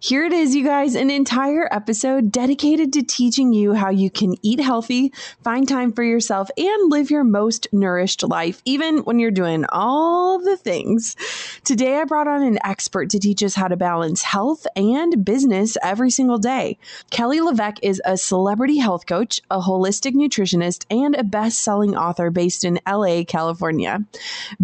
Here it is, you guys, an entire episode dedicated to teaching you how you can eat healthy, find time for yourself, and live your most nourished life, even when you're doing all the things. Today, I brought on an expert to teach us how to balance health and business every single day. Kelly LeVeque is a celebrity health coach, a holistic nutritionist, and a best selling author based in LA, California.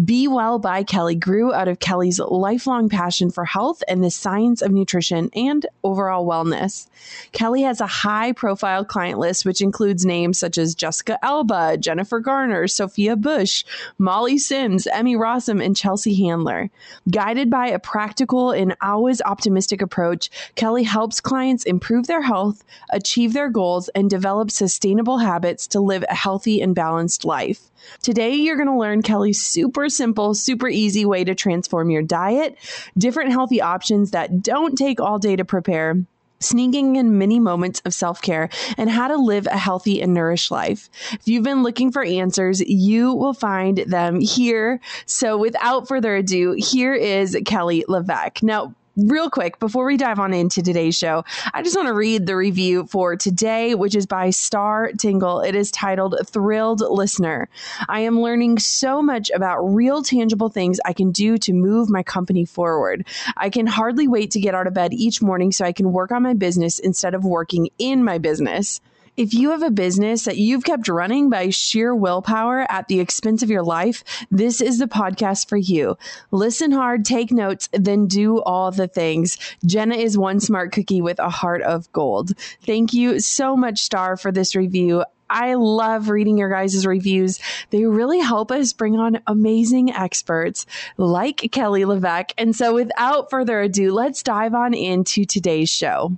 Be Well by Kelly grew out of Kelly's lifelong passion for health and the science of nutrition and overall wellness. Kelly has a high profile client list, which includes names such as Jessica Alba, Jennifer Garner, Sophia Bush, Molly Sims, Emmy Rossum, and Chelsea Handler. Guided by a practical and always optimistic approach, Kelly helps clients improve their health, achieve their goals, and develop sustainable habits to live a healthy and balanced life. Today, you're going to learn Kelly's super simple, super easy way to transform your diet, different healthy options that don't take all day to prepare sneaking in many moments of self care, and how to live a healthy and nourished life. If you've been looking for answers, you will find them here. So, without further ado, here is Kelly LeVeque. Now, real quick, before we dive on into today's show, I just want to read the review for today, which is by Star Tingle. It is titled Thrilled Listener. I am learning so much about real, tangible things I can do to move my company forward. I can hardly wait to get out of bed each morning so I can work on my business instead of working in my business. If you have a business that you've kept running by sheer willpower at the expense of your life, this is the podcast for you. Listen hard, take notes, then do all the things. Jenna is one smart cookie with a heart of gold. Thank you so much, Star, for this review. I love reading your guys' reviews. They really help us bring on amazing experts like Kelly LeVeque. And so, without further ado, let's dive on into today's show.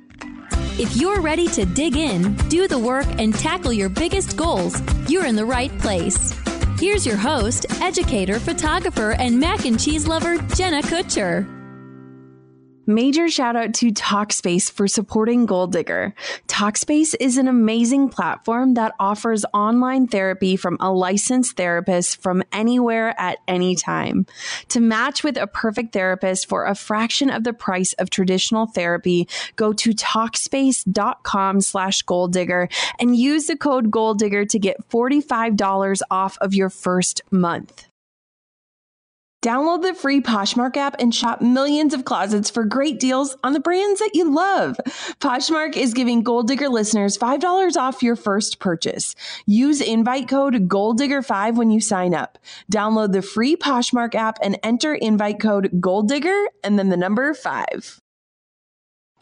If you're ready to dig in, do the work, and tackle your biggest goals, you're in the right place. Here's your host, educator, photographer, and mac and cheese lover, Jenna Kutcher. Major shout out to Talkspace for supporting Goal Digger. Talkspace is an amazing platform that offers online therapy from a licensed therapist from anywhere at any time. To match with a perfect therapist for a fraction of the price of traditional therapy, go to Talkspace.com slash Goal Digger and use the code Goal Digger to get $45 off of your first month. Download the free Poshmark app and shop millions of closets for great deals on the brands that you love. Poshmark is giving Goal Digger listeners $5 off your first purchase. Use invite code GOALDIGGER5 when you sign up. Download the free Poshmark app and enter invite code GOLDDIGGER and then the number 5.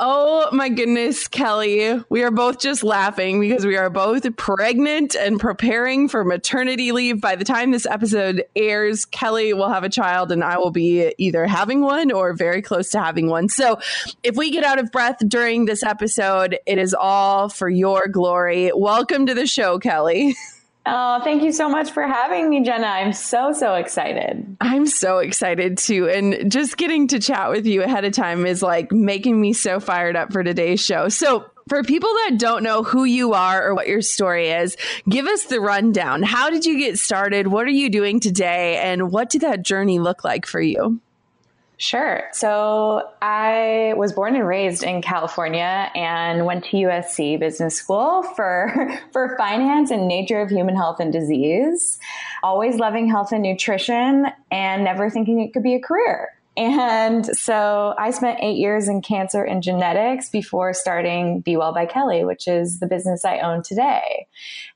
Oh my goodness, Kelly. We are both just laughing because we are both pregnant and preparing for maternity leave. By the time this episode airs, Kelly will have a child and I will be either having one or very close to having one. So if we get out of breath during this episode, it is all for your glory. Welcome to the show, Kelly. Oh, thank you so much for having me, Jenna. I'm so, so excited. I'm so excited too. And just getting to chat with you ahead of time is like making me so fired up for today's show. So, for people that don't know who you are or what your story is, give us the rundown. How did you get started? What are you doing today? And what did that journey look like for you? Sure. So I was born and raised in California and went to USC Business School for for finance and nature of human health and disease. Always loving health and nutrition and never thinking it could be a career. And so I spent eight years in cancer and genetics before starting Be Well by Kelly, which is the business I own today.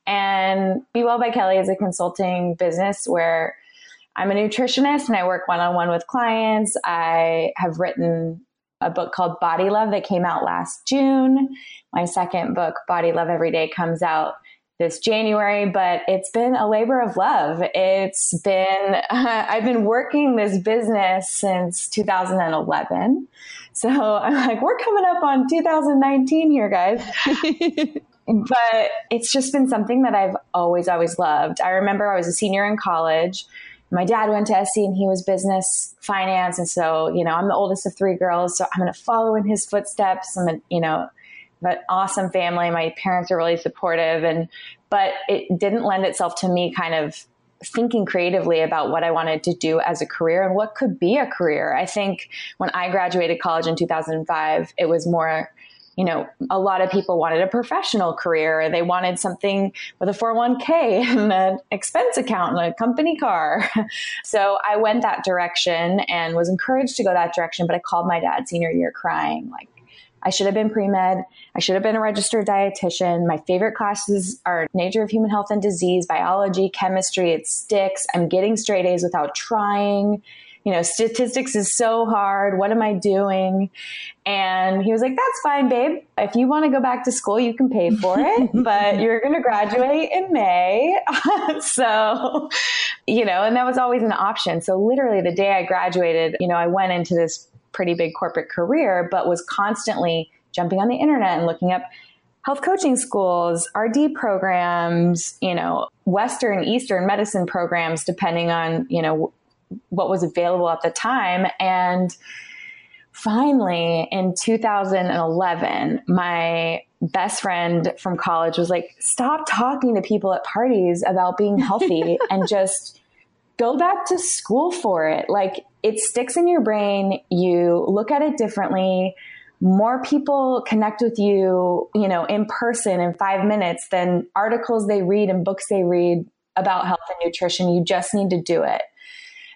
And Be Well by Kelly is a consulting business where I'm a nutritionist and I work one on one with clients. I have written a book called Body Love that came out last June. My second book, Body Love Every Day, comes out this January, but it's been a labor of love. It's been, uh, I've been working this business since 2011. So I'm like, we're coming up on 2019 here, guys. but it's just been something that I've always, always loved. I remember I was a senior in college my dad went to SC and he was business finance. And so, you know, I'm the oldest of three girls. So I'm going to follow in his footsteps. I'm, a, you know, an awesome family. My parents are really supportive. And, but it didn't lend itself to me kind of thinking creatively about what I wanted to do as a career and what could be a career. I think when I graduated college in 2005, it was more you know, a lot of people wanted a professional career. They wanted something with a 401k and an expense account and a company car. So I went that direction and was encouraged to go that direction. But I called my dad senior year crying, like, I should have been pre med. I should have been a registered dietitian. My favorite classes are nature of human health and disease, biology, chemistry. It sticks. I'm getting straight A's without trying you know, statistics is so hard. What am I doing? And he was like, that's fine, babe. If you want to go back to school, you can pay for it, but you're going to graduate in May. so, you know, and that was always an option. So literally the day I graduated, you know, I went into this pretty big corporate career, but was constantly jumping on the internet and looking up health coaching schools, RD programs, you know, Western, Eastern medicine programs, depending on, you know, what was available at the time. And finally, in 2011, my best friend from college was like, stop talking to people at parties about being healthy and just go back to school for it. Like it sticks in your brain. You look at it differently. More people connect with you, you know, in person in five minutes than articles they read and books they read about health and nutrition. You just need to do it.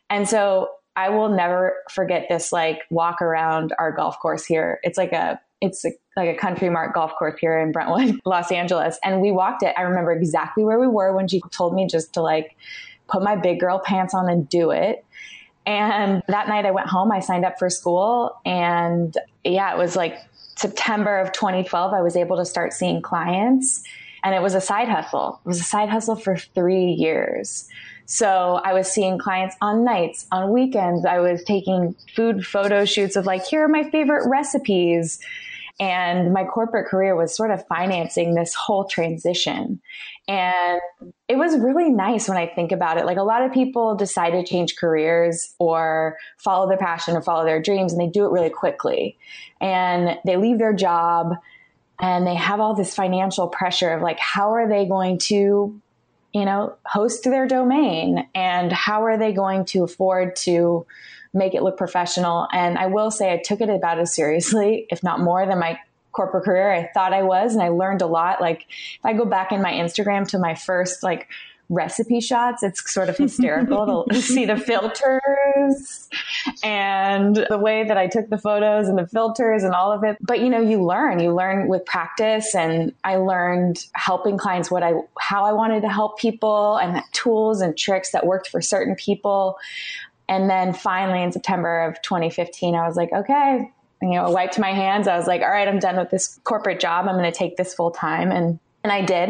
And so I will never forget this like walk around our golf course here. It's like a it's a, like a country mark golf course here in Brentwood, Los Angeles. And we walked it. I remember exactly where we were when she told me just to like put my big girl pants on and do it. And that night I went home, I signed up for school. And yeah, it was like September of 2012, I was able to start seeing clients. And it was a side hustle. It was a side hustle for three years. So I was seeing clients on nights, on weekends. I was taking food photo shoots of like, here are my favorite recipes. And my corporate career was sort of financing this whole transition. And it was really nice when I think about it. Like a lot of people decide to change careers or follow their passion or follow their dreams, and they do it really quickly. And they leave their job and they have all this financial pressure of like, how are they going to you know, host their domain and how are they going to afford to make it look professional? And I will say I took it about as seriously, if not more than my corporate career I thought I was and I learned a lot. Like if I go back in my Instagram to my first like recipe shots. It's sort of hysterical to see the filters and the way that I took the photos and the filters and all of it. But you know, you learn, you learn with practice and I learned helping clients what I how I wanted to help people and tools and tricks that worked for certain people. And then finally in September of 2015, I was like, okay, you know, wiped my hands. I was like, all right, I'm done with this corporate job. I'm going to take this full time. And and I did.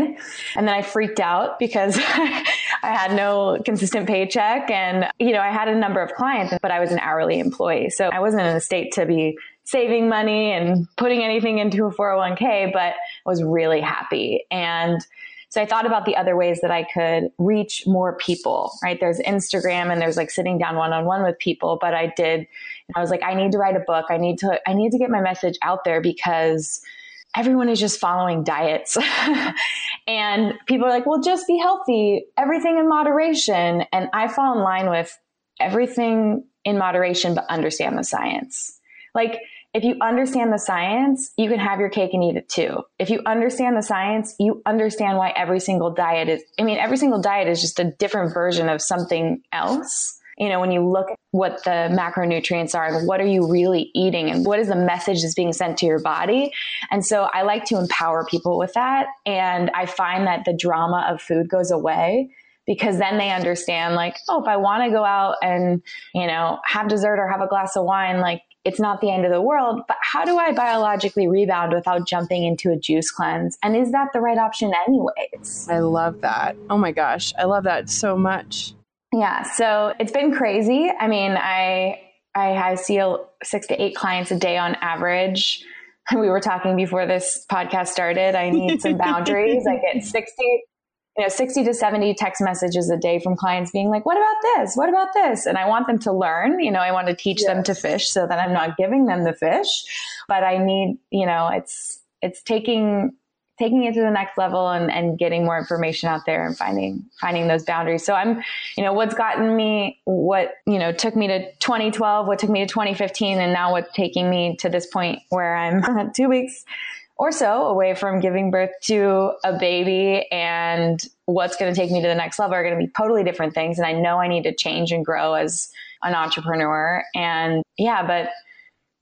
And then I freaked out because I had no consistent paycheck. And, you know, I had a number of clients, but I was an hourly employee. So I wasn't in a state to be saving money and putting anything into a 401k, but I was really happy. And so I thought about the other ways that I could reach more people, right? There's Instagram and there's like sitting down one on one with people, but I did, I was like, I need to write a book. I need to, I need to get my message out there because everyone is just following diets. and people are like, well, just be healthy, everything in moderation. And I fall in line with everything in moderation, but understand the science. Like, if you understand the science, you can have your cake and eat it too. If you understand the science, you understand why every single diet is, I mean, every single diet is just a different version of something else. You know, when you look at what the macronutrients are and what are you really eating and what is the message that's being sent to your body. And so I like to empower people with that. And I find that the drama of food goes away because then they understand like, oh, if I want to go out and, you know, have dessert or have a glass of wine, like it's not the end of the world, but how do I biologically rebound without jumping into a juice cleanse? And is that the right option, anyways? I love that. Oh my gosh, I love that so much. Yeah, so it's been crazy. I mean, I I, I see a, six to eight clients a day on average. We were talking before this podcast started. I need some boundaries. I get 60, you know 60 to 70 text messages a day from clients being like what about this what about this and i want them to learn you know i want to teach yes. them to fish so that i'm not giving them the fish but i need you know it's it's taking taking it to the next level and, and getting more information out there and finding finding those boundaries so i'm you know what's gotten me what you know took me to 2012 what took me to 2015 and now what's taking me to this point where i'm two weeks or so away from giving birth to a baby and what's going to take me to the next level are going to be totally different things. And I know I need to change and grow as an entrepreneur. And yeah, but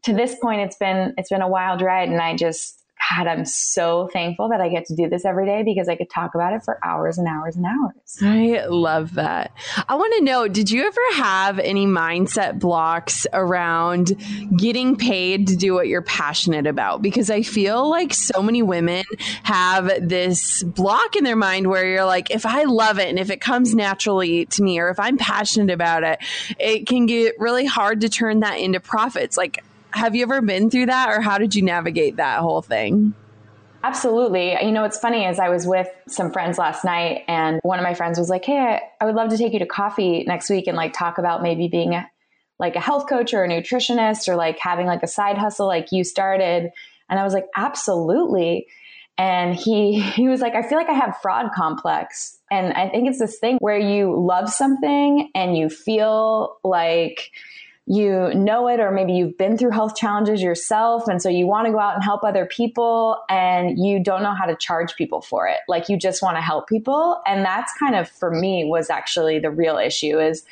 to this point, it's been, it's been a wild ride. And I just, God, I'm so thankful that I get to do this every day because I could talk about it for hours and hours and hours. I love that. I want to know did you ever have any mindset blocks around getting paid to do what you're passionate about? Because I feel like so many women have this block in their mind where you're like, if I love it and if it comes naturally to me or if I'm passionate about it, it can get really hard to turn that into profits. Like, have you ever been through that or how did you navigate that whole thing? Absolutely. You know, what's funny is I was with some friends last night and one of my friends was like, Hey, I, would love to take you to coffee next week and like talk about maybe being a, like a health coach or a nutritionist or like having like a side hustle like you started. And I was like, absolutely. And he, he was like, I feel like I have fraud complex. And I think it's this thing where you love something and you feel like, you know it or maybe you've been through health challenges yourself and so you want to go out and help other people and you don't know how to charge people for it. Like you just want to help people and that's kind of for me was actually the real issue is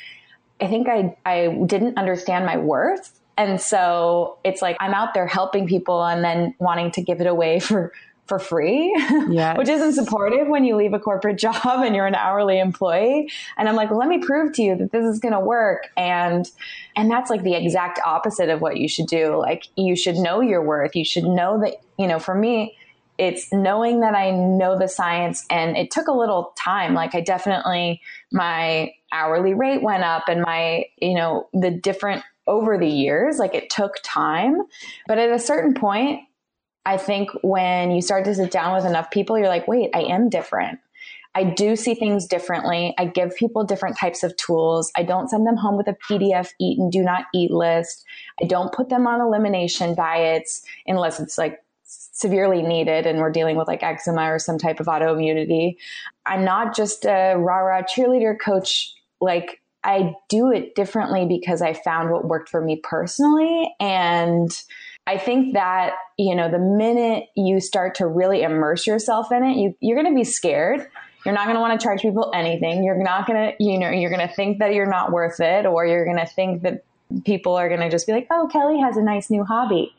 i think i i didn't understand my worth and so it's like i'm out there helping people and then wanting to give it away for for free, yes. which isn't supportive when you leave a corporate job and you're an hourly employee. And I'm like, let me prove to you that this is going to work. And, and that's like the exact opposite of what you should do. Like you should know your worth. You should know that, you know, for me, it's knowing that I know the science and it took a little time. Like I definitely, my hourly rate went up and my, you know, the different over the years, like it took time. But at a certain point, I think when you start to sit down with enough people, you're like, wait, I am different. I do see things differently. I give people different types of tools. I don't send them home with a PDF eat and do not eat list. I don't put them on elimination diets unless it's like severely needed and we're dealing with like eczema or some type of autoimmunity. I'm not just a rah rah cheerleader coach. Like I do it differently because I found what worked for me personally. And I think that, you know, the minute you start to really immerse yourself in it, you, you're going to be scared. You're not going to want to charge people anything. You're not going to, you know, you're going to think that you're not worth it, or you're going to think that people are going to just be like, oh, Kelly has a nice new hobby.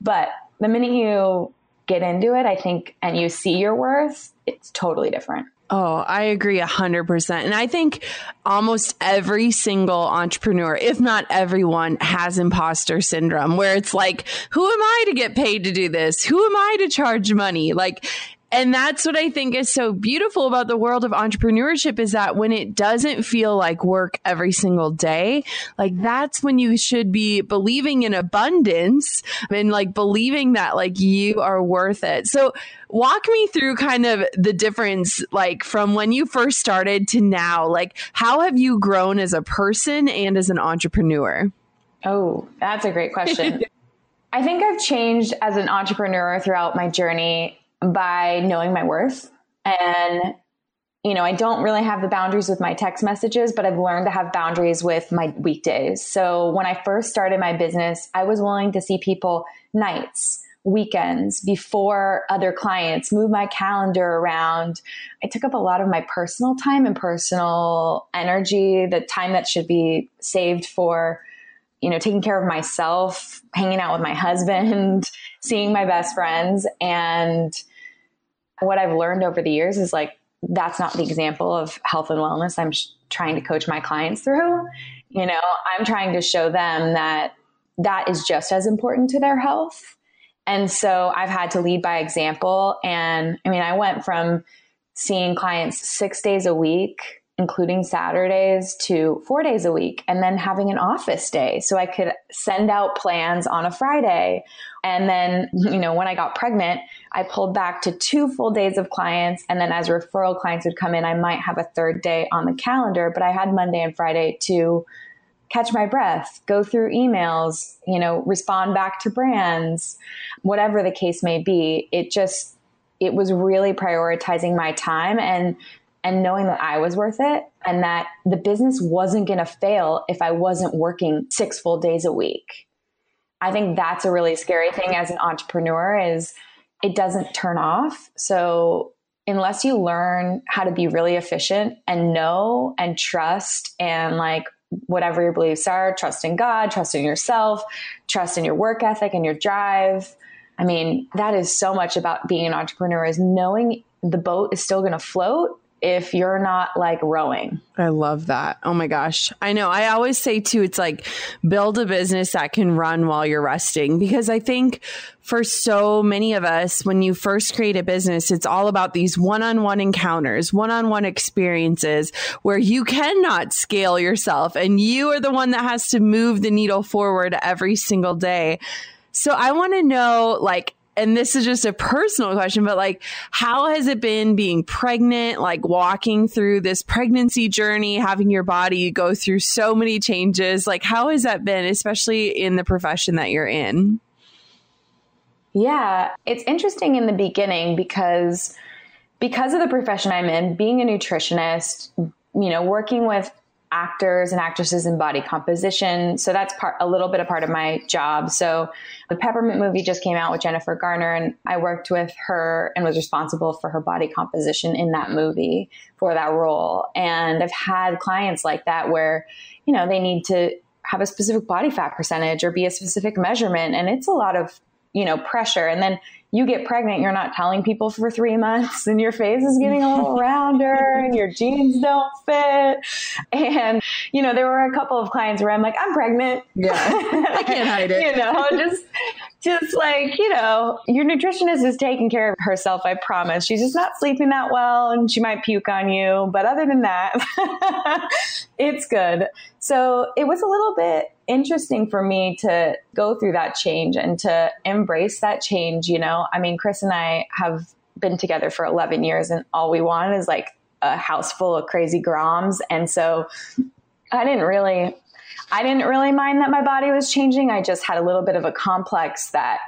But the minute you get into it, I think, and you see your worth, it's totally different. Oh, I agree 100%. And I think almost every single entrepreneur, if not everyone, has imposter syndrome where it's like, who am I to get paid to do this? Who am I to charge money? Like, and that's what I think is so beautiful about the world of entrepreneurship is that when it doesn't feel like work every single day, like that's when you should be believing in abundance and like believing that like you are worth it. So walk me through kind of the difference like from when you first started to now. Like how have you grown as a person and as an entrepreneur? Oh, that's a great question. I think I've changed as an entrepreneur throughout my journey by knowing my worth. And, you know, I don't really have the boundaries with my text messages, but I've learned to have boundaries with my weekdays. So when I first started my business, I was willing to see people nights, weekends before other clients, move my calendar around. I took up a lot of my personal time and personal energy, the time that should be saved for you know, taking care of myself, hanging out with my husband, seeing my best friends. And what I've learned over the years is like, that's not the example of health and wellness I'm sh- trying to coach my clients through. You know, I'm trying to show them that that is just as important to their health. And so I've had to lead by example. And I mean, I went from seeing clients six days a week including Saturdays to four days a week and then having an office day. So I could send out plans on a Friday. And then, you know, when I got pregnant, I pulled back to two full days of clients. And then as referral clients would come in, I might have a third day on the calendar, but I had Monday and Friday to catch my breath, go through emails, you know, respond back to brands, whatever the case may be. It just, it was really prioritizing my time and and knowing that I was worth it and that the business wasn't going to fail if I wasn't working six full days a week. I think that's a really scary thing as an entrepreneur is it doesn't turn off. So unless you learn how to be really efficient and know and trust and like whatever your beliefs are, trust in God, trust in yourself, trust in your work ethic and your drive. I mean, that is so much about being an entrepreneur is knowing the boat is still going to float if you're not like rowing. I love that. Oh my gosh. I know. I always say too, it's like build a business that can run while you're resting because I think for so many of us, when you first create a business, it's all about these one on one encounters, one on one experiences where you cannot scale yourself and you are the one that has to move the needle forward every single day. So I want to know, like, and this is just a personal question, but like, how has it been being pregnant, like walking through this pregnancy journey, having your body go through so many changes? Like, how has that been, especially in the profession that you're in? Yeah, it's interesting in the beginning because because of the profession I'm in, being a nutritionist, you know, working with actors and actresses in body composition. So that's part a little bit a part of my job. So the Peppermint movie just came out with Jennifer Garner and I worked with her and was responsible for her body composition in that movie for that role. And I've had clients like that where, you know, they need to have a specific body fat percentage or be a specific measurement and it's a lot of, you know, pressure. And then you get pregnant, you're not telling people for three months, and your face is getting a little rounder, and your jeans don't fit. And, you know, there were a couple of clients where I'm like, I'm pregnant. Yeah. I can't hide it. you know, just, just like, you know, your nutritionist is taking care of herself, I promise. She's just not sleeping that well, and she might puke on you. But other than that, it's good. So it was a little bit interesting for me to go through that change and to embrace that change. You know, I mean, Chris and I have been together for 11 years, and all we want is like a house full of crazy groms. And so I didn't really, I didn't really mind that my body was changing. I just had a little bit of a complex that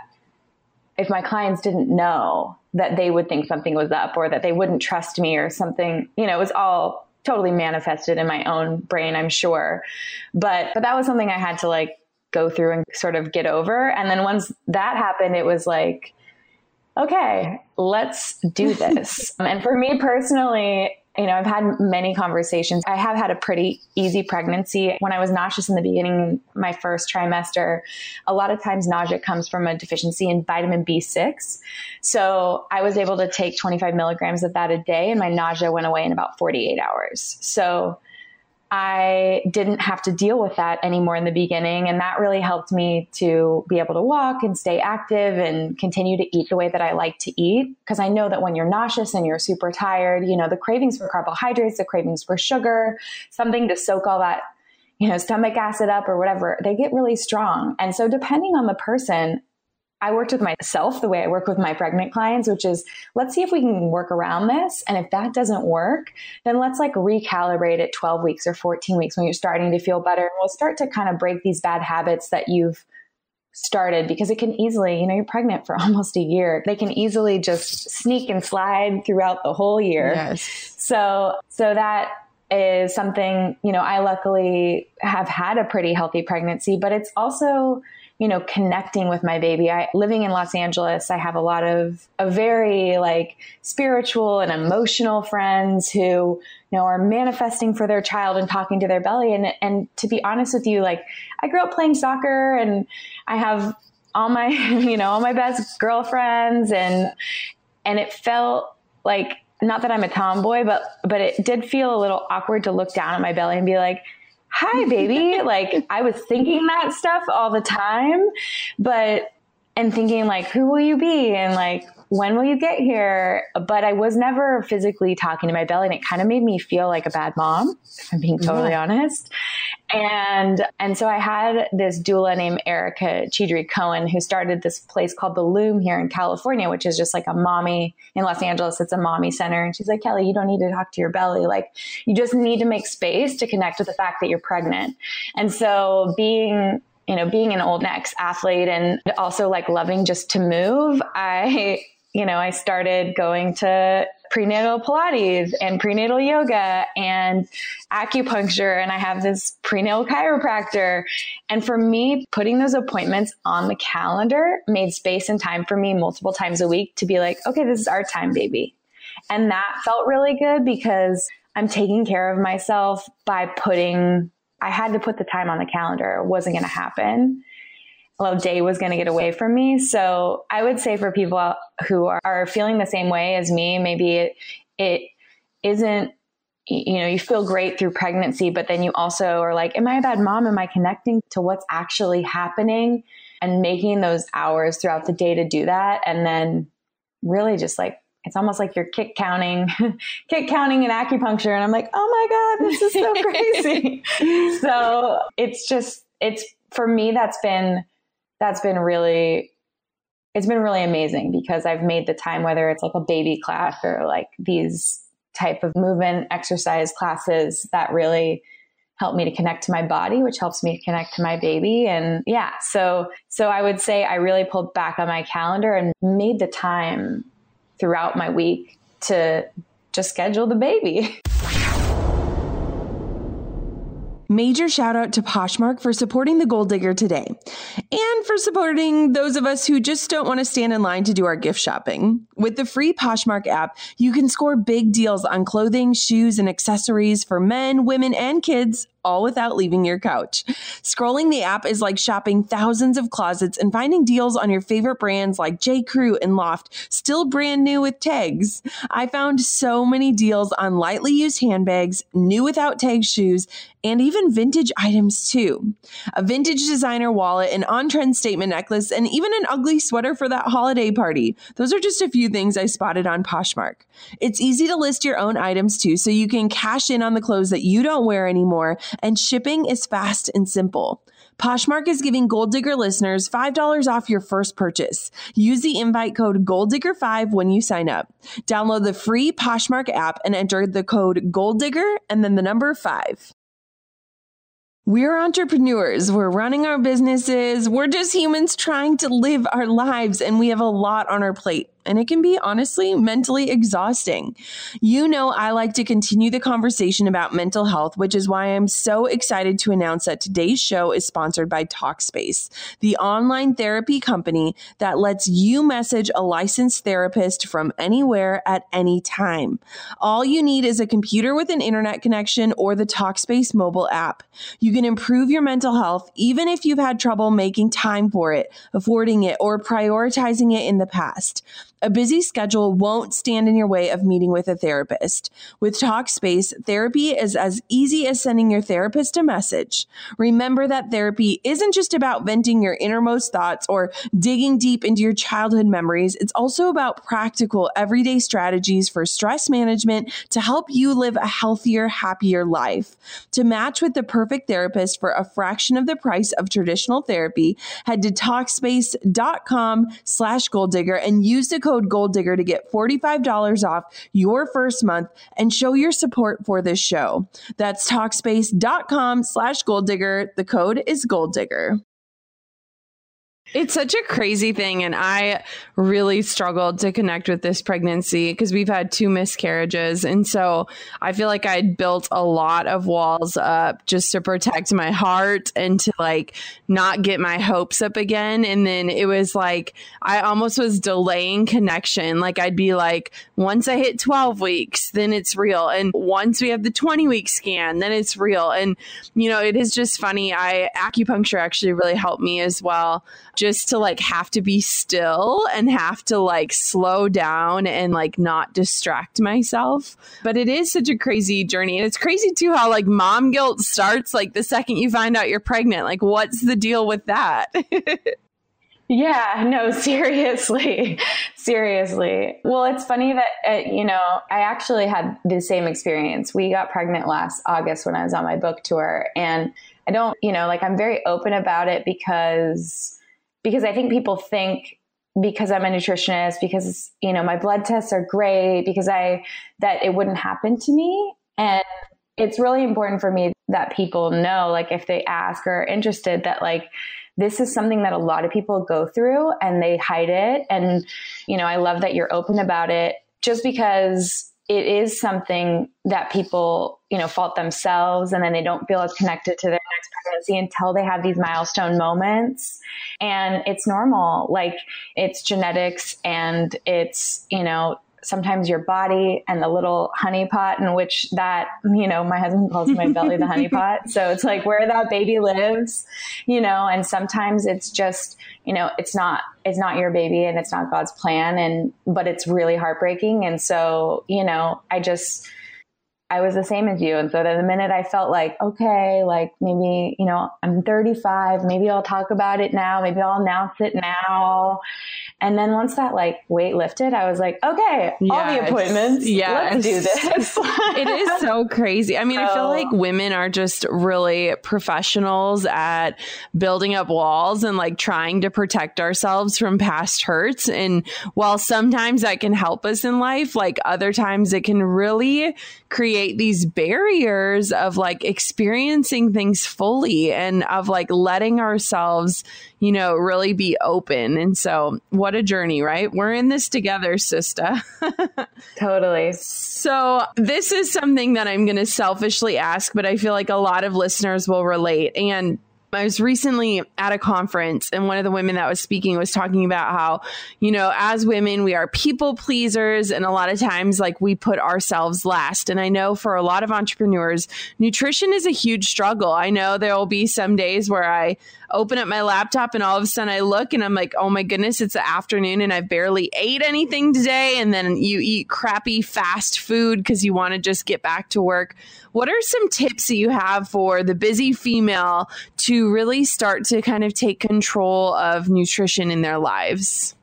if my clients didn't know that they would think something was up or that they wouldn't trust me or something, you know, it was all totally manifested in my own brain, I'm sure. But but that was something I had to like go through and sort of get over. And then once that happened, it was like, okay, let's do this. and for me personally, you know, I've had many conversations. I have had a pretty easy pregnancy. When I was nauseous in the beginning, my first trimester, a lot of times nausea comes from a deficiency in vitamin B6. So I was able to take 25 milligrams of that a day, and my nausea went away in about 48 hours. So I didn't have to deal with that anymore in the beginning. And that really helped me to be able to walk and stay active and continue to eat the way that I like to eat. Because I know that when you're nauseous and you're super tired, you know, the cravings for carbohydrates, the cravings for sugar, something to soak all that, you know, stomach acid up or whatever, they get really strong. And so depending on the person, I worked with myself the way I work with my pregnant clients, which is let's see if we can work around this. And if that doesn't work, then let's like recalibrate at 12 weeks or 14 weeks when you're starting to feel better. And we'll start to kind of break these bad habits that you've started because it can easily, you know, you're pregnant for almost a year. They can easily just sneak and slide throughout the whole year. Yes. So, so that is something, you know, I luckily have had a pretty healthy pregnancy, but it's also, you know, connecting with my baby. I living in Los Angeles, I have a lot of a very like spiritual and emotional friends who, you know, are manifesting for their child and talking to their belly. And and to be honest with you, like I grew up playing soccer and I have all my, you know, all my best girlfriends and and it felt like not that I'm a tomboy, but but it did feel a little awkward to look down at my belly and be like, hi, baby. like I was thinking that stuff all the time, but, and thinking like, who will you be? And like, when will you get here? But I was never physically talking to my belly and it kind of made me feel like a bad mom, if I'm being totally yeah. honest. And, and so I had this doula named Erica Chidi Cohen who started this place called The Loom here in California, which is just like a mommy in Los Angeles. It's a mommy center. And she's like, Kelly, you don't need to talk to your belly. Like you just need to make space to connect with the fact that you're pregnant. And so being you know, being an old ex athlete and also like loving just to move, I you know, I started going to prenatal Pilates and prenatal yoga and acupuncture. And I have this prenatal chiropractor. And for me, putting those appointments on the calendar made space and time for me multiple times a week to be like, okay, this is our time, baby. And that felt really good because I'm taking care of myself by putting, I had to put the time on the calendar. It wasn't going to happen day was going to get away from me. So I would say for people who are, are feeling the same way as me, maybe it, it isn't you know, you feel great through pregnancy, but then you also are like, am I a bad mom? Am I connecting to what's actually happening and making those hours throughout the day to do that? And then really just like, it's almost like you're kick counting, kick counting in acupuncture. And I'm like, oh my God, this is so crazy. so it's just, it's for me, that's been that's been really it's been really amazing because I've made the time whether it's like a baby class or like these type of movement exercise classes that really help me to connect to my body which helps me connect to my baby. And yeah so so I would say I really pulled back on my calendar and made the time throughout my week to just schedule the baby Major shout out to Poshmark for supporting the Goal Digger today and for supporting those of us who just don't want to stand in line to do our gift shopping. With the free Poshmark app, you can score big deals on clothing, shoes, and accessories for men, women, and kids all without leaving your couch. Scrolling the app is like shopping thousands of closets and finding deals on your favorite brands like J. Crew and Loft, still brand new with tags. I found so many deals on lightly used handbags, new without tag shoes, and even vintage items too. A vintage designer wallet, an on trend statement necklace, and even an ugly sweater for that holiday party. Those are just a few things I spotted on Poshmark. It's easy to list your own items too, so you can cash in on the clothes that you don't wear anymore and shipping is fast and simple. Poshmark is giving Goal Digger listeners $5 off your first purchase. Use the invite code GoalDigger5 when you sign up. Download the free Poshmark app and enter the code GoalDigger and then the number 5. We're entrepreneurs. We're running our businesses. We're just humans trying to live our lives, and we have a lot on our plate. And it can be honestly mentally exhausting. You know, I like to continue the conversation about mental health, which is why I'm so excited to announce that today's show is sponsored by Talkspace, the online therapy company that lets you message a licensed therapist from anywhere at any time. All you need is a computer with an internet connection or the Talkspace mobile app. You can improve your mental health even if you've had trouble making time for it, affording it, or prioritizing it in the past. A busy schedule won't stand in your way of meeting with a therapist. With Talkspace, therapy is as easy as sending your therapist a message. Remember that therapy isn't just about venting your innermost thoughts or digging deep into your childhood memories. It's also about practical, everyday strategies for stress management to help you live a healthier, happier life. To match with the perfect therapist for a fraction of the price of traditional therapy, head to Talkspace.com slash goal digger and use the code Goal Digger to get $45 off your first month and show your support for this show. That's Talkspace.com slash Goal Digger. The code is Goal Digger. It's such a crazy thing. And I really struggled to connect with this pregnancy because we've had two miscarriages. And so I feel like I'd built a lot of walls up just to protect my heart and to like not get my hopes up again. And then it was like I almost was delaying connection. Like I'd be like, once I hit 12 weeks, then it's real. And once we have the 20 week scan, then it's real. And, you know, it is just funny. I acupuncture actually really helped me as well just to like have to be still and have to like slow down and like not distract myself. But it is such a crazy journey. And it's crazy too how like mom guilt starts like the second you find out you're pregnant. Like, what's the deal with that? Yeah, no, seriously. seriously. Well, it's funny that, uh, you know, I actually had the same experience. We got pregnant last August when I was on my book tour. And I don't, you know, like I'm very open about it because because I think people think because I'm a nutritionist, because you know my blood tests are great, because I that it wouldn't happen to me, and it's really important for me that people know, like if they ask or are interested, that like this is something that a lot of people go through and they hide it, and you know I love that you're open about it, just because it is something that people, you know, fault themselves and then they don't feel as connected to their next pregnancy until they have these milestone moments. And it's normal. Like it's genetics and it's, you know, sometimes your body and the little honey pot in which that you know my husband calls my belly the honey pot. So it's like where that baby lives you know and sometimes it's just you know it's not it's not your baby and it's not god's plan and but it's really heartbreaking. And so you know i just I was the same as you. And so the minute I felt like, okay, like maybe, you know, I'm 35, maybe I'll talk about it now, maybe I'll announce it now. And then once that like weight lifted, I was like, okay, yes. all the appointments. Yeah. Let's do this. it is so crazy. I mean, so, I feel like women are just really professionals at building up walls and like trying to protect ourselves from past hurts. And while sometimes that can help us in life, like other times it can really create these barriers of like experiencing things fully and of like letting ourselves, you know, really be open. And so, what a journey, right? We're in this together, sister. totally. So, this is something that I'm going to selfishly ask, but I feel like a lot of listeners will relate. And I was recently at a conference and one of the women that was speaking was talking about how, you know, as women, we are people pleasers and a lot of times like we put ourselves last. And I know for a lot of entrepreneurs, nutrition is a huge struggle. I know there will be some days where I open up my laptop and all of a sudden I look and I'm like, oh my goodness, it's the afternoon and I barely ate anything today. And then you eat crappy fast food because you want to just get back to work. What are some tips that you have for the busy female to really start to kind of take control of nutrition in their lives?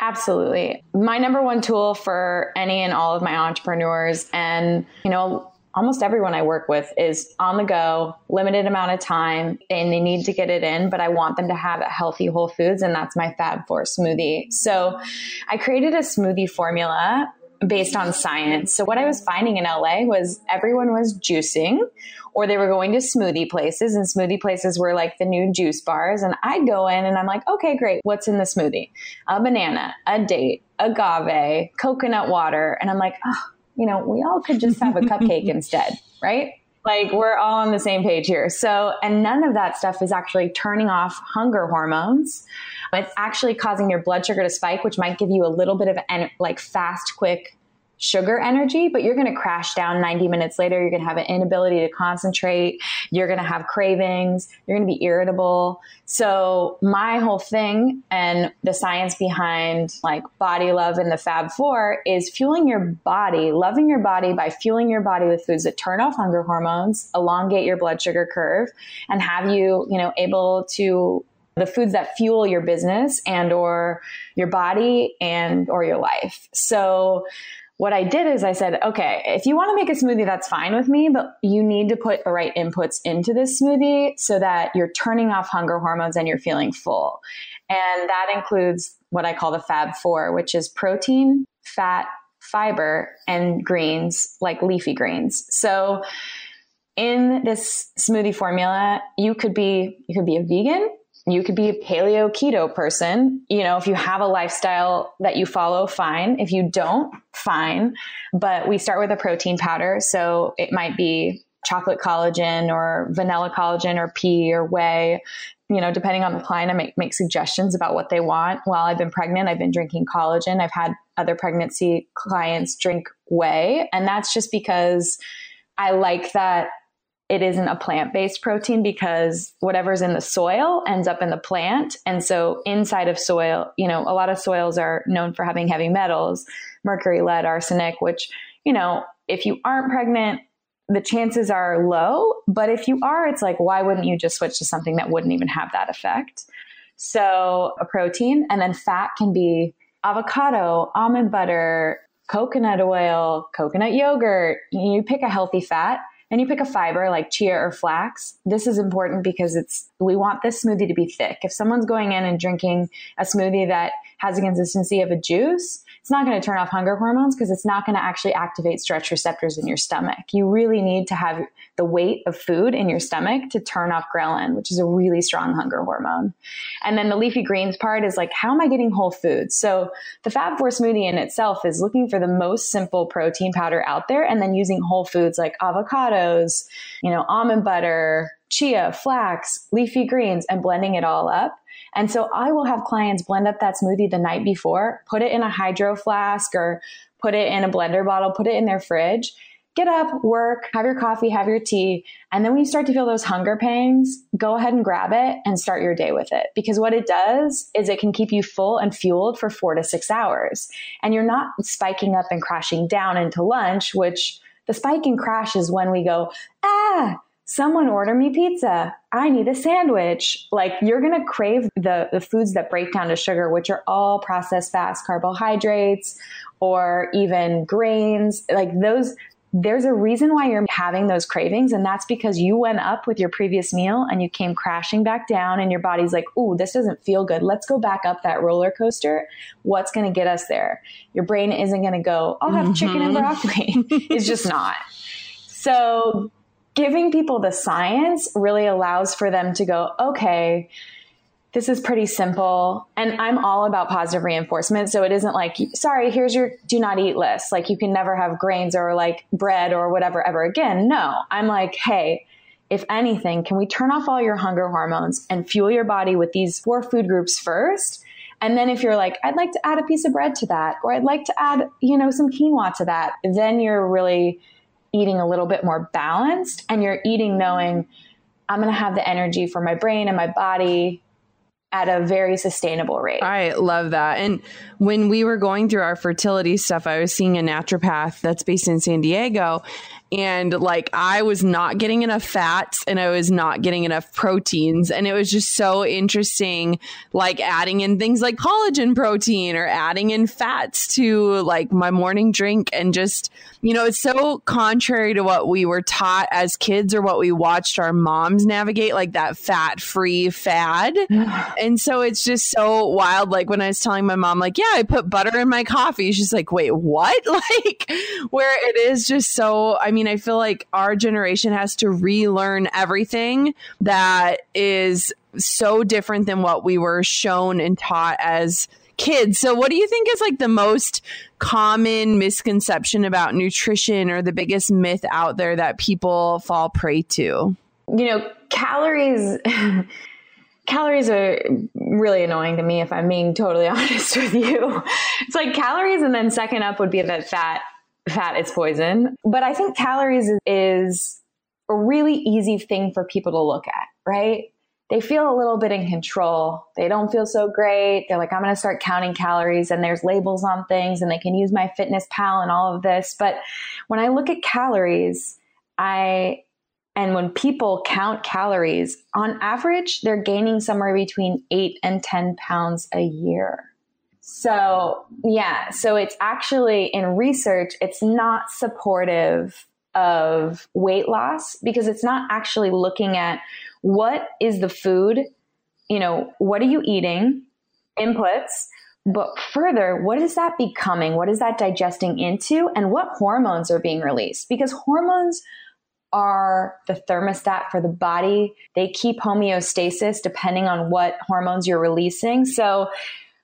Absolutely. My number one tool for any and all of my entrepreneurs and, you know, almost everyone I work with is on the go, limited amount of time, and they need to get it in, but I want them to have healthy whole foods, and that's my Fab Four smoothie. So I created a smoothie formula based on science. So what I was finding in LA was everyone was juicing or they were going to smoothie places and smoothie places were like the new juice bars and I'd go in and I'm like, "Okay, great. What's in the smoothie?" A banana, a date, agave, coconut water, and I'm like, "Oh, you know, we all could just have a cupcake instead, right?" Like we're all on the same page here. So, and none of that stuff is actually turning off hunger hormones. It's actually causing your blood sugar to spike, which might give you a little bit of en- like fast, quick sugar energy, but you're going to crash down 90 minutes later. You're going to have an inability to concentrate. You're going to have cravings. You're going to be irritable. So my whole thing and the science behind like body love and the Fab Four is fueling your body, loving your body by fueling your body with foods that turn off hunger hormones, elongate your blood sugar curve, and have you, you know, able to the foods that fuel your business and or your body and or your life. So what I did is I said, okay, if you want to make a smoothie, that's fine with me, but you need to put the right inputs into this smoothie so that you're turning off hunger hormones and you're feeling full. And that includes what I call the Fab Four, which is protein, fat, fiber, and greens, like leafy greens. So in this smoothie formula, you could be you could be a vegan, you could be a paleo keto person. You know, if you have a lifestyle that you follow, fine. If you don't, fine. But we start with a protein powder. So it might be chocolate collagen or vanilla collagen or pea or whey. You know, depending on the client, I make, make suggestions about what they want. While I've been pregnant, I've been drinking collagen. I've had other pregnancy clients drink whey. And that's just because I like that it isn't a plant based protein because whatever's in the soil ends up in the plant. And so inside of soil, you know, a lot of soils are known for having heavy metals, mercury, lead, arsenic, which, you know, if you aren't pregnant, the chances are low. But if you are, it's like, why wouldn't you just switch to something that wouldn't even have that effect? So a protein and then fat can be avocado, almond butter, coconut oil, coconut yogurt. You pick a healthy fat and you pick a fiber like chia or flax, this is important because it's we want this smoothie to be thick. If someone's going in and drinking a smoothie that has the consistency of a juice, it's not going to turn off hunger hormones because it's not going to actually activate stretch receptors in your stomach. You really need to have the weight of food in your stomach to turn off ghrelin, which is a really strong hunger hormone. And then the leafy greens part is like, how am I getting whole foods? So the Fab Four smoothie in itself is looking for the most simple protein powder out there and then using whole foods like avocados, you know, almond butter, chia, flax, leafy greens, and blending it all up and so I will have clients blend up that smoothie the night before, put it in a hydro flask or put it in a blender bottle, put it in their fridge. Get up, work, have your coffee, have your tea. And then when you start to feel those hunger pangs, go ahead and grab it and start your day with it. Because what it does is it can keep you full and fueled for four to six hours. And you're not spiking up and crashing down into lunch, which the spike and crash is when we go, ah, someone order me pizza. I need a sandwich. Like you're going to crave the, the foods that break down to sugar, which are all processed fast carbohydrates or even grains. Like those, there's a reason why you're having those cravings. And that's because you went up with your previous meal and you came crashing back down and your body's like, Ooh, this doesn't feel good. Let's go back up that roller coaster. What's going to get us there? Your brain isn't going to go, I'll have mm-hmm. chicken and mm-hmm. broccoli. it's just not. So giving people the science really allows for them to go, okay, this is pretty simple. And I'm all about positive reinforcement. So it isn't like, sorry, here's your do not eat list. Like you can never have grains or like bread or whatever ever again. No, I'm like, hey, if anything, can we turn off all your hunger hormones and fuel your body with these four food groups first? And then if you're like, I'd like to add a piece of bread to that, or I'd like to add, you know, some quinoa to that, then you're really eating a little bit more balanced and you're eating knowing I'm going to have the energy for my brain and my body at a very sustainable rate. I love that. And when we were going through our fertility stuff, I was seeing a naturopath that's based in San Diego and like I was not getting enough fats and I was not getting enough proteins. And it was just so interesting like adding in things like collagen protein or adding in fats to like my morning drink. And just you know it's so contrary to what we were taught as kids or what we watched our moms navigate like that fat free fad. And so it's just so wild. Like when I was telling my mom like yeah I put butter in my coffee she's like wait what? Like where it is just so I mean mean, I feel like our generation has to relearn everything that is so different than what we were shown and taught as kids. So, what do you think is like the most common misconception about nutrition or the biggest myth out there that people fall prey to? You know, calories. calories are really annoying to me if I'm being totally honest with you. It's like calories and then second up would be that fat fat is poison. But I think calories is a really easy thing for people to look at, right? They feel a little bit in control. They don't feel so great. They're like, I'm going to start counting calories and there's labels on things and they can use MyFitnessPal and all of this. But when I look at calories, I, and when people count calories, on average, they're gaining somewhere between eight and 10 pounds a year. So, yeah, so it's actually in research, it's not supportive of weight loss because it's not actually looking at what is the food, you know, what are you eating, inputs, but further, what is that becoming? What is that digesting into? And what hormones are being released? Because hormones are the thermostat for the body. They keep homeostasis depending on what hormones you're releasing. So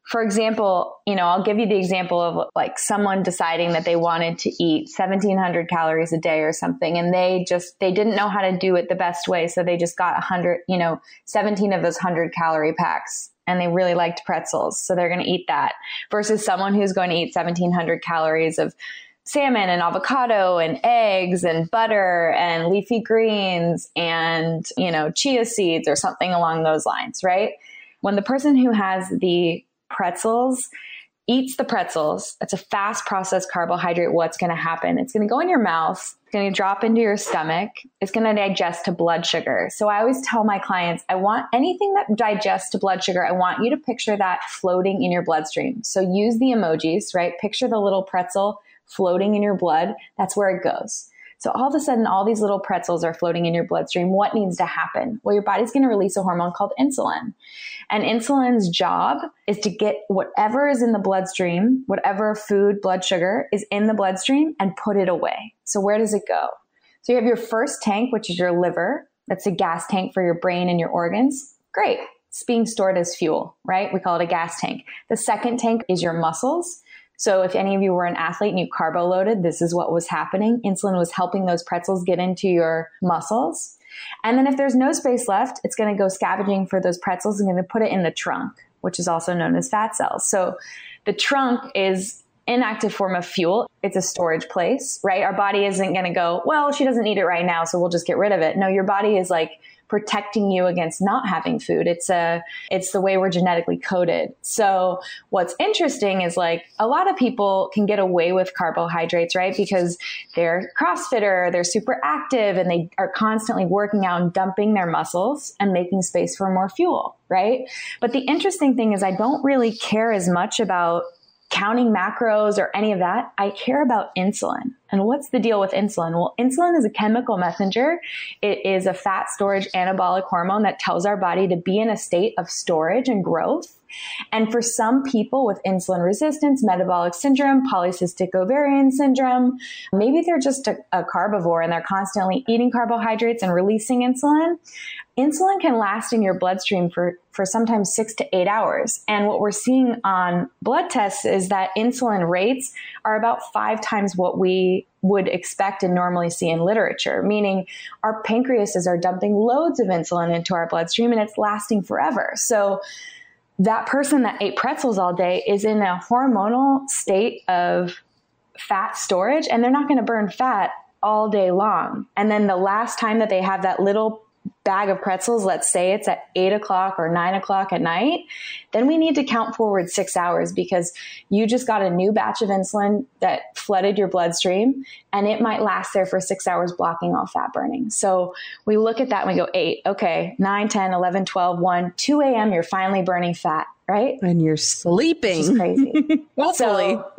for example, you know, I'll give you the example of like someone deciding that they wanted to eat 1700 calories a day or something and they just they didn't know how to do it the best way, so they just got 100, you know, 17 of those 100 calorie packs and they really liked pretzels, so they're going to eat that versus someone who's going to eat 1700 calories of salmon and avocado and eggs and butter and leafy greens and, you know, chia seeds or something along those lines, right? When the person who has the pretzels eats the pretzels. It's a fast processed carbohydrate. What's going to happen? It's going to go in your mouth. It's going to drop into your stomach. It's going to digest to blood sugar. So I always tell my clients, I want anything that digests to blood sugar. I want you to picture that floating in your bloodstream. So use the emojis, right? Picture the little pretzel floating in your blood. That's where it goes. So all of a sudden, all these little pretzels are floating in your bloodstream. What needs to happen? Well, your body's going to release a hormone called insulin. And insulin's job is to get whatever is in the bloodstream, whatever food, blood sugar is in the bloodstream and put it away. So where does it go? So you have your first tank, which is your liver. That's a gas tank for your brain and your organs. Great. It's being stored as fuel, right? We call it a gas tank. The second tank is your muscles. So if any of you were an athlete and you carbo loaded, this is what was happening. Insulin was helping those pretzels get into your muscles. And then if there's no space left, it's going to go scavenging for those pretzels and going to put it in the trunk, which is also known as fat cells. So the trunk is inactive form of fuel. It's a storage place, right? Our body isn't going to go, well, she doesn't need it right now, so we'll just get rid of it. No, your body is like, protecting you against not having food. It's a, it's the way we're genetically coded. So what's interesting is like a lot of people can get away with carbohydrates, right? Because they're CrossFitter, they're super active and they are constantly working out and dumping their muscles and making space for more fuel, right? But the interesting thing is I don't really care as much about counting macros or any of that. I care about insulin. And what's the deal with insulin? Well, insulin is a chemical messenger. It is a fat storage anabolic hormone that tells our body to be in a state of storage and growth. And for some people with insulin resistance, metabolic syndrome, polycystic ovarian syndrome, maybe they're just a, a carbivore and they're constantly eating carbohydrates and releasing insulin insulin can last in your bloodstream for, for sometimes six to eight hours. And what we're seeing on blood tests is that insulin rates are about five times what we would expect and normally see in literature, meaning our pancreases are dumping loads of insulin into our bloodstream and it's lasting forever. So that person that ate pretzels all day is in a hormonal state of fat storage and they're not going to burn fat all day long. And then the last time that they have that little bag of pretzels, let's say it's at eight o'clock or nine o'clock at night, then we need to count forward six hours because you just got a new batch of insulin that flooded your bloodstream and it might last there for six hours, blocking all fat burning. So we look at that and we go eight, okay, 9, 10, 11, 12, 1, 2 a.m., you're finally burning fat, right? And you're sleeping. crazy. Hopefully. So,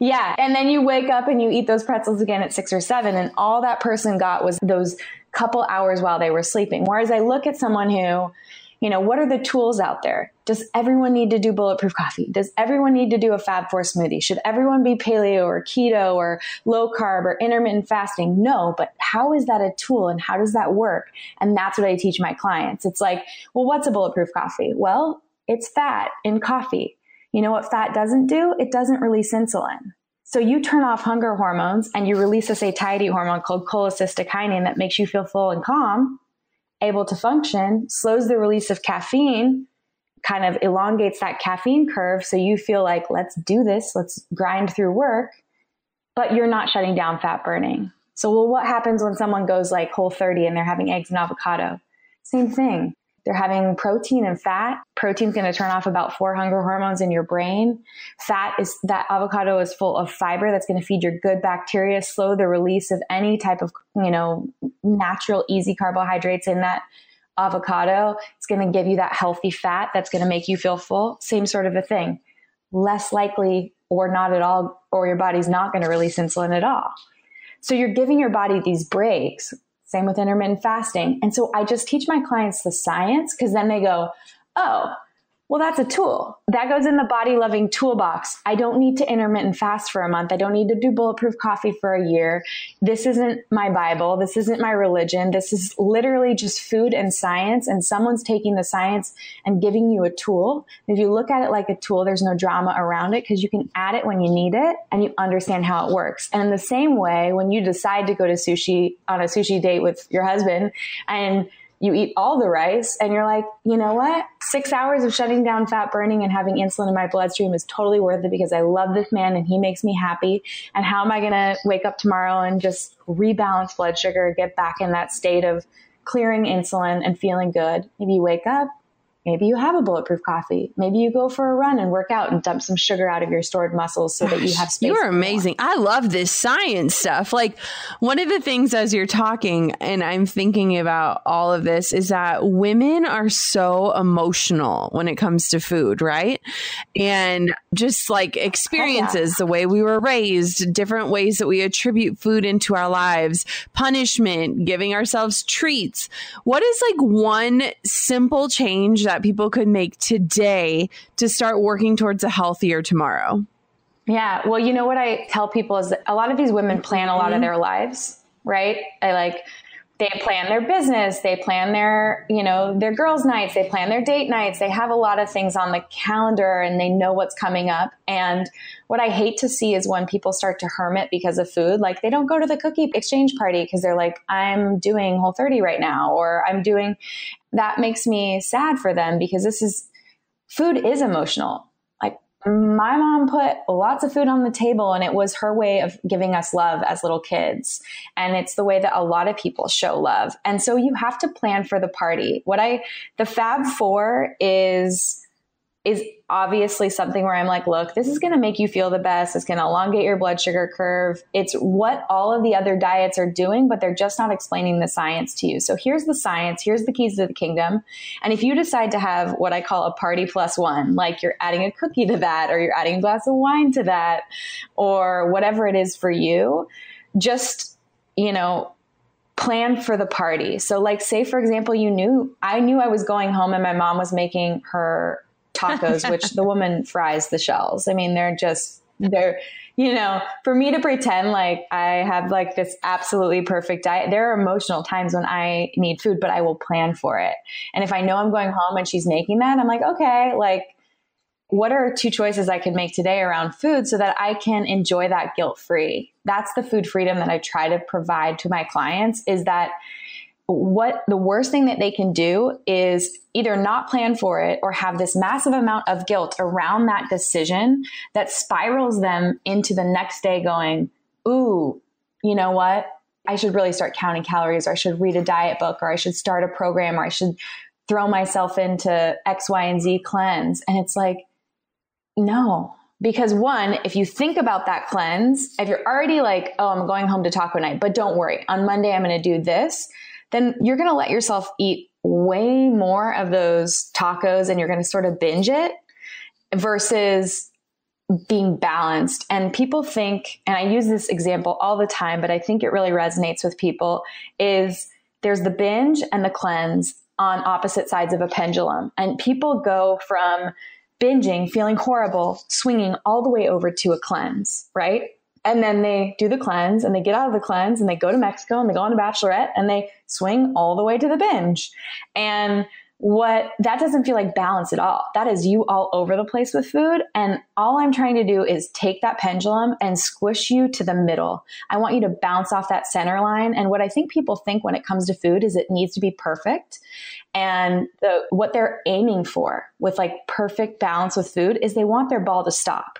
yeah. And then you wake up and you eat those pretzels again at six or seven, and all that person got was those couple hours while they were sleeping. Whereas I look at someone who, you know, what are the tools out there? Does everyone need to do bulletproof coffee? Does everyone need to do a Fab Four smoothie? Should everyone be paleo or keto or low carb or intermittent fasting? No, but how is that a tool and how does that work? And that's what I teach my clients. It's like, well, what's a bulletproof coffee? Well, it's fat in coffee. You know what fat doesn't do? It doesn't release insulin. So you turn off hunger hormones and you release a satiety hormone called cholecystokinin that makes you feel full and calm, able to function, slows the release of caffeine, kind of elongates that caffeine curve so you feel like let's do this, let's grind through work, but you're not shutting down fat burning. So well what happens when someone goes like Whole30 and they're having eggs and avocado? Same thing. They're having protein and fat. Protein's going to turn off about four hunger hormones in your brain. Fat is that avocado is full of fiber that's going to feed your good bacteria, slow the release of any type of, you know, natural easy carbohydrates in that avocado. It's going to give you that healthy fat that's going to make you feel full. Same sort of a thing. Less likely or not at all, or your body's not going to release insulin at all. So you're giving your body these breaks same with intermittent fasting. And so I just teach my clients the science because then they go, oh, well, that's a tool. That goes in the body loving toolbox. I don't need to intermittent fast for a month. I don't need to do bulletproof coffee for a year. This isn't my Bible. This isn't my religion. This is literally just food and science. And someone's taking the science and giving you a tool. If you look at it like a tool, there's no drama around it because you can add it when you need it and you understand how it works. And in the same way, when you decide to go to sushi on a sushi date with your husband and you eat all the rice and you're like, you know what? Six hours of shutting down fat burning and having insulin in my bloodstream is totally worth it because I love this man and he makes me happy. And how am I going to wake up tomorrow and just rebalance blood sugar, get back in that state of clearing insulin and feeling good? Maybe you wake up, Maybe you have a bulletproof coffee. Maybe you go for a run and work out and dump some sugar out of your stored muscles so that you have space. You're amazing. I love this science stuff. Like one of the things as you're talking and I'm thinking about all of this is that women are so emotional when it comes to food, right? And just like experiences, yeah. the way we were raised, different ways that we attribute food into our lives, punishment, giving ourselves treats. What is like one simple change that people could make today to start working towards a healthier tomorrow? Yeah. Well, you know what I tell people is that a lot of these women plan a lot of mm-hmm. their lives, right? I like they plan their business, they plan their, you know, their girls' nights, they plan their date nights. They have a lot of things on the calendar and they know what's coming up. And what I hate to see is when people start to hermit because of food. Like they don't go to the cookie exchange party because they're like, I'm doing Whole30 right now, or I'm doing, that makes me sad for them because this is food is emotional. My mom put lots of food on the table and it was her way of giving us love as little kids. And it's the way that a lot of people show love. And so you have to plan for the party. What I, the Fab Four is, is obviously something where I'm like, look, this is going to make you feel the best. It's going to elongate your blood sugar curve. It's what all of the other diets are doing, but they're just not explaining the science to you. So here's the science. Here's the keys to the kingdom. And if you decide to have what I call a party plus one, like you're adding a cookie to that, or you're adding a glass of wine to that, or whatever it is for you, just, you know, plan for the party. So like say for example you knew I knew I was going home and my mom was making her tacos, which the woman fries the shells. I mean, they're just, they're, you know, for me to pretend like I have like this absolutely perfect diet, there are emotional times when I need food, but I will plan for it. And if I know I'm going home and she's making that, I'm like, okay, like, what are two choices I can make today around food so that I can enjoy that guilt free? That's the food freedom that I try to provide to my clients is that what the worst thing that they can do is either not plan for it or have this massive amount of guilt around that decision that spirals them into the next day going, Ooh, you know what? I should really start counting calories or I should read a diet book or I should start a program or I should throw myself into X, Y, and Z cleanse. And it's like, no. Because one, if you think about that cleanse, if you're already like, oh, I'm going home to taco night, but don't worry, on Monday I'm going to do this, then you're going to let yourself eat way more of those tacos and you're going to sort of binge it versus being balanced. And people think, and I use this example all the time, but I think it really resonates with people is there's the binge and the cleanse on opposite sides of a pendulum. And people go from binging, feeling horrible, swinging all the way over to a cleanse, right? And then they do the cleanse and they get out of the cleanse and they go to Mexico and they go on a bachelorette and they swing all the way to the binge. And what that doesn't feel like balance at all. That is you all over the place with food. And all I'm trying to do is take that pendulum and squish you to the middle. I want you to bounce off that center line. And what I think people think when it comes to food is it needs to be perfect. And the, what they're aiming for with like perfect balance with food is they want their ball to stop.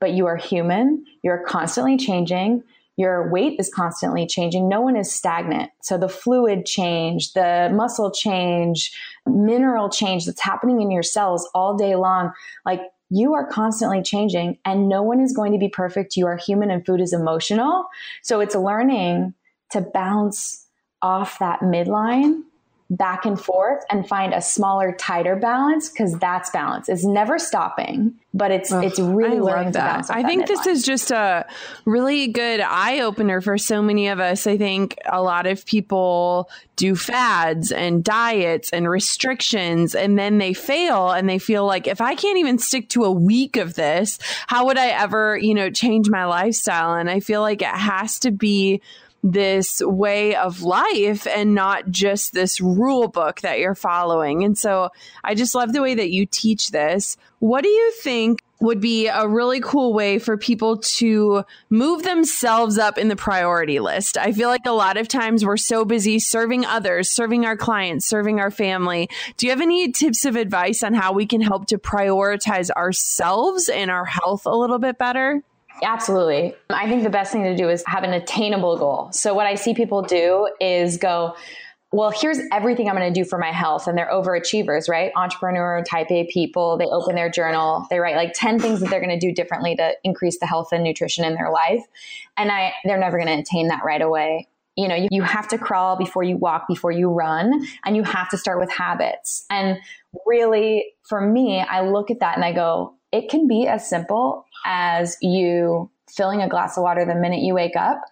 But you are human, you're constantly changing your weight is constantly changing. No one is stagnant. So the fluid change, the muscle change, mineral change that's happening in your cells all day long, like you are constantly changing and no one is going to be perfect. You are human and food is emotional. So it's learning to bounce off that midline back and forth and find a smaller, tighter balance because that's balance. It's never stopping, but it's Ugh, it's really I learning to balance. I think this is just a really good eye opener for so many of us. I think a lot of people do fads and diets and restrictions and then they fail and they feel like if I can't even stick to a week of this, how would I ever, you know, change my lifestyle? And I feel like it has to be this way of life and not just this rule book that you're following. And so I just love the way that you teach this. What do you think would be a really cool way for people to move themselves up in the priority list. I feel like a lot of times we're so busy serving others, serving our clients, serving our family. Do you have any tips of advice on how we can help to prioritize ourselves and our health a little bit better? Absolutely. I think the best thing to do is have an attainable goal. So, what I see people do is go, well, here's everything I'm going to do for my health. And they're overachievers, right? Entrepreneur type A people, they open their journal, they write like 10 things that they're going to do differently to increase the health and nutrition in their life. And I, they're never going to attain that right away. You know, you, you have to crawl before you walk, before you run, and you have to start with habits. And really, for me, I look at that and I go, it can be as simple as you filling a glass of water the minute you wake up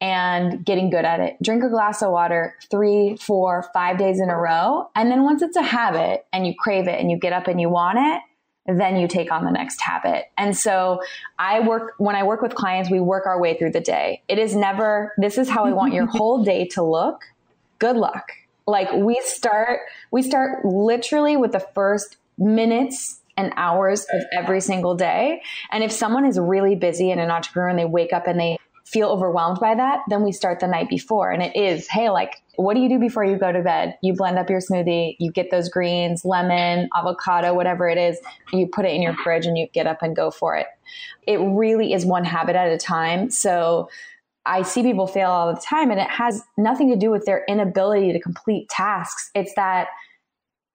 and getting good at it. Drink a glass of water three, four, five days in a row. And then once it's a habit and you crave it and you get up and you want it, then you take on the next habit. And so I work, when I work with clients, we work our way through the day. It is never, this is how I want your whole day to look. Good luck. Like we start, we start literally with the first minutes and hours of every single day. And if someone is really busy and an entrepreneur and they wake up and they feel overwhelmed by that, then we start the night before. And it is, hey, like, what do you do before you go to bed? You blend up your smoothie, you get those greens, lemon, avocado, whatever it is, you put it in your fridge and you get up and go for it. It really is one habit at a time. So I see people fail all the time, and it has nothing to do with their inability to complete tasks. It's that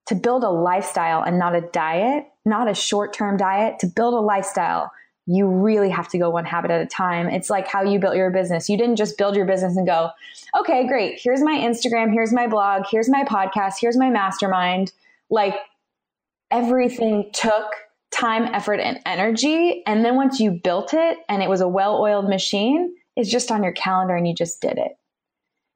to build a lifestyle and not a diet, not a short term diet, to build a lifestyle, you really have to go one habit at a time. It's like how you built your business. You didn't just build your business and go, okay, great. Here's my Instagram. Here's my blog. Here's my podcast. Here's my mastermind. Like everything took time, effort, and energy. And then once you built it and it was a well oiled machine, it's just on your calendar and you just did it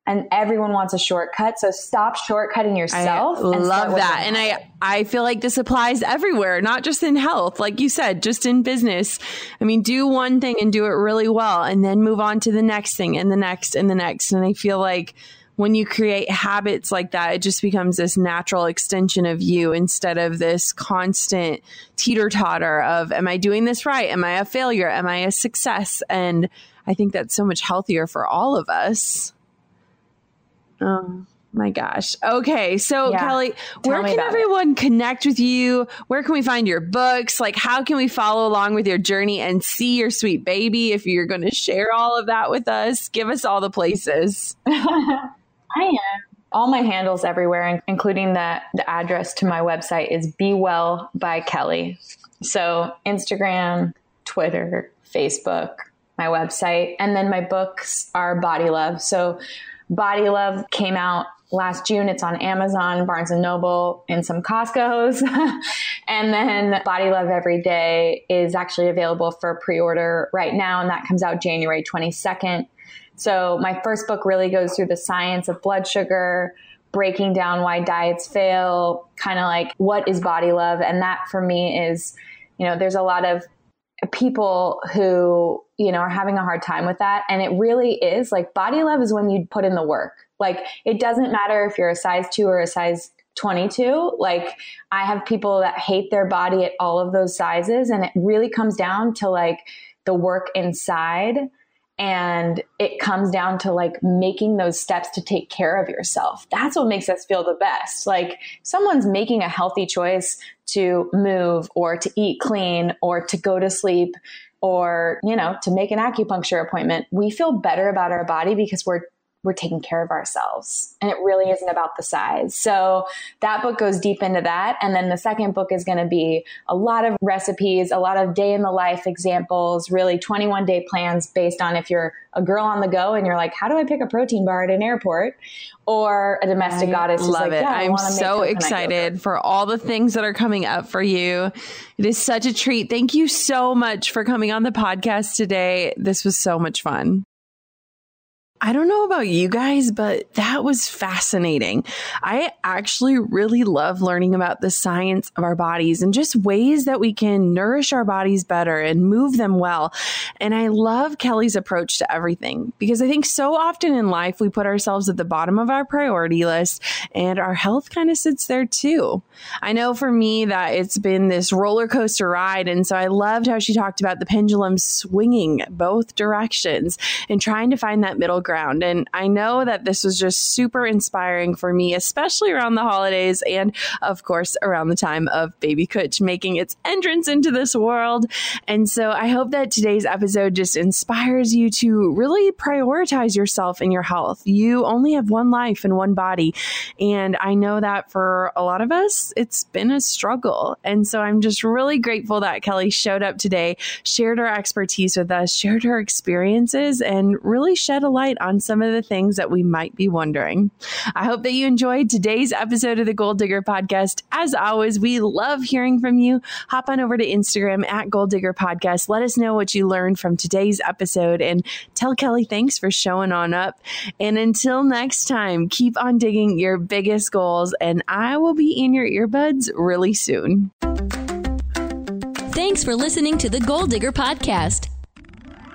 and everyone wants a shortcut. So stop shortcutting yourself. I love that. And I, I feel like this applies everywhere, not just in health. Like you said, just in business. I mean, do one thing and do it really well and then move on to the next thing and the next and the next. And I feel like when you create habits like that, it just becomes this natural extension of you instead of this constant teeter totter of, am I doing this right? Am I a failure? Am I a success? And I think that's so much healthier for all of us. Um, My gosh. Okay. So, Yeah. Kelly, Tell where can about it. everyone connect with you? Where can we find your books? Like, how can we follow along with your journey and see your sweet baby if you're going to share all of that with us? Give us all the places. I am. All my handles everywhere, in- including the, the address to my website, is Be Well by Kelly. So Instagram, Twitter, Facebook, my website, and then my books are Body Love. So Body Love came out last June. It's on Amazon, Barnes and Noble, and some Costco's. and then Body Love Every Day is actually available for pre-order right now, and that comes out January 22nd. So my first book really goes through the science of blood sugar, breaking down why diets fail, kind of like what is body love. And that for me is, you know, there's a lot of people who, you know, are having a hard time with that. And it really is like body love is when you put in the work. Like it doesn't matter if you're a size two or a size 22. Like I have people that hate their body at all of those sizes. And it really comes down to like the work inside and it comes down to like making those steps to take care of yourself. That's what makes us feel the best. Like someone's making a healthy choice to move or to eat clean or to go to sleep or, you know, to make an acupuncture appointment. We feel better about our body because we're we're taking care of ourselves. And it really isn't about the size. So that book goes deep into that. And then the second book is going to be a lot of recipes, a lot of day in the life examples, really 21 day plans based on if you're a girl on the go and you're like, how do I pick a protein bar at an airport? Or a domestic goddess Love like, it. yeah, I I'm so excited for all the things that are coming up for you. It is such a treat. Thank you so much for coming on the podcast today. This was so much fun. I don't know about you guys, but that was fascinating. I actually really love learning about the science of our bodies and just ways that we can nourish our bodies better and move them well. And I love Kelly's approach to everything because I think so often in life we put ourselves at the bottom of our priority list and our health kind of sits there too. I know for me that it's been this roller coaster ride. And so I loved how she talked about the pendulum swinging both directions and trying to find that middle ground. And I know that this was just super inspiring for me, especially around the holidays and, of course, around the time of Baby Kutch making its entrance into this world. And so I hope that today's episode just inspires you to really prioritize yourself and your health. You only have one life and one body. And I know that for a lot of us, it's been a struggle. And so I'm just really grateful that Kelly showed up today, shared her expertise with us, shared her experiences, and really shed a light on some of the things that we might be wondering. I hope that you enjoyed today's episode of the Goal Digger Podcast. As always, we love hearing from you. Hop on over to Instagram at Goal Digger Podcast. Let us know what you learned from today's episode and tell Kelly thanks for showing on up. And until next time, keep on digging your biggest goals, and I will be in your earbuds really soon. Thanks for listening to the Goal Digger Podcast.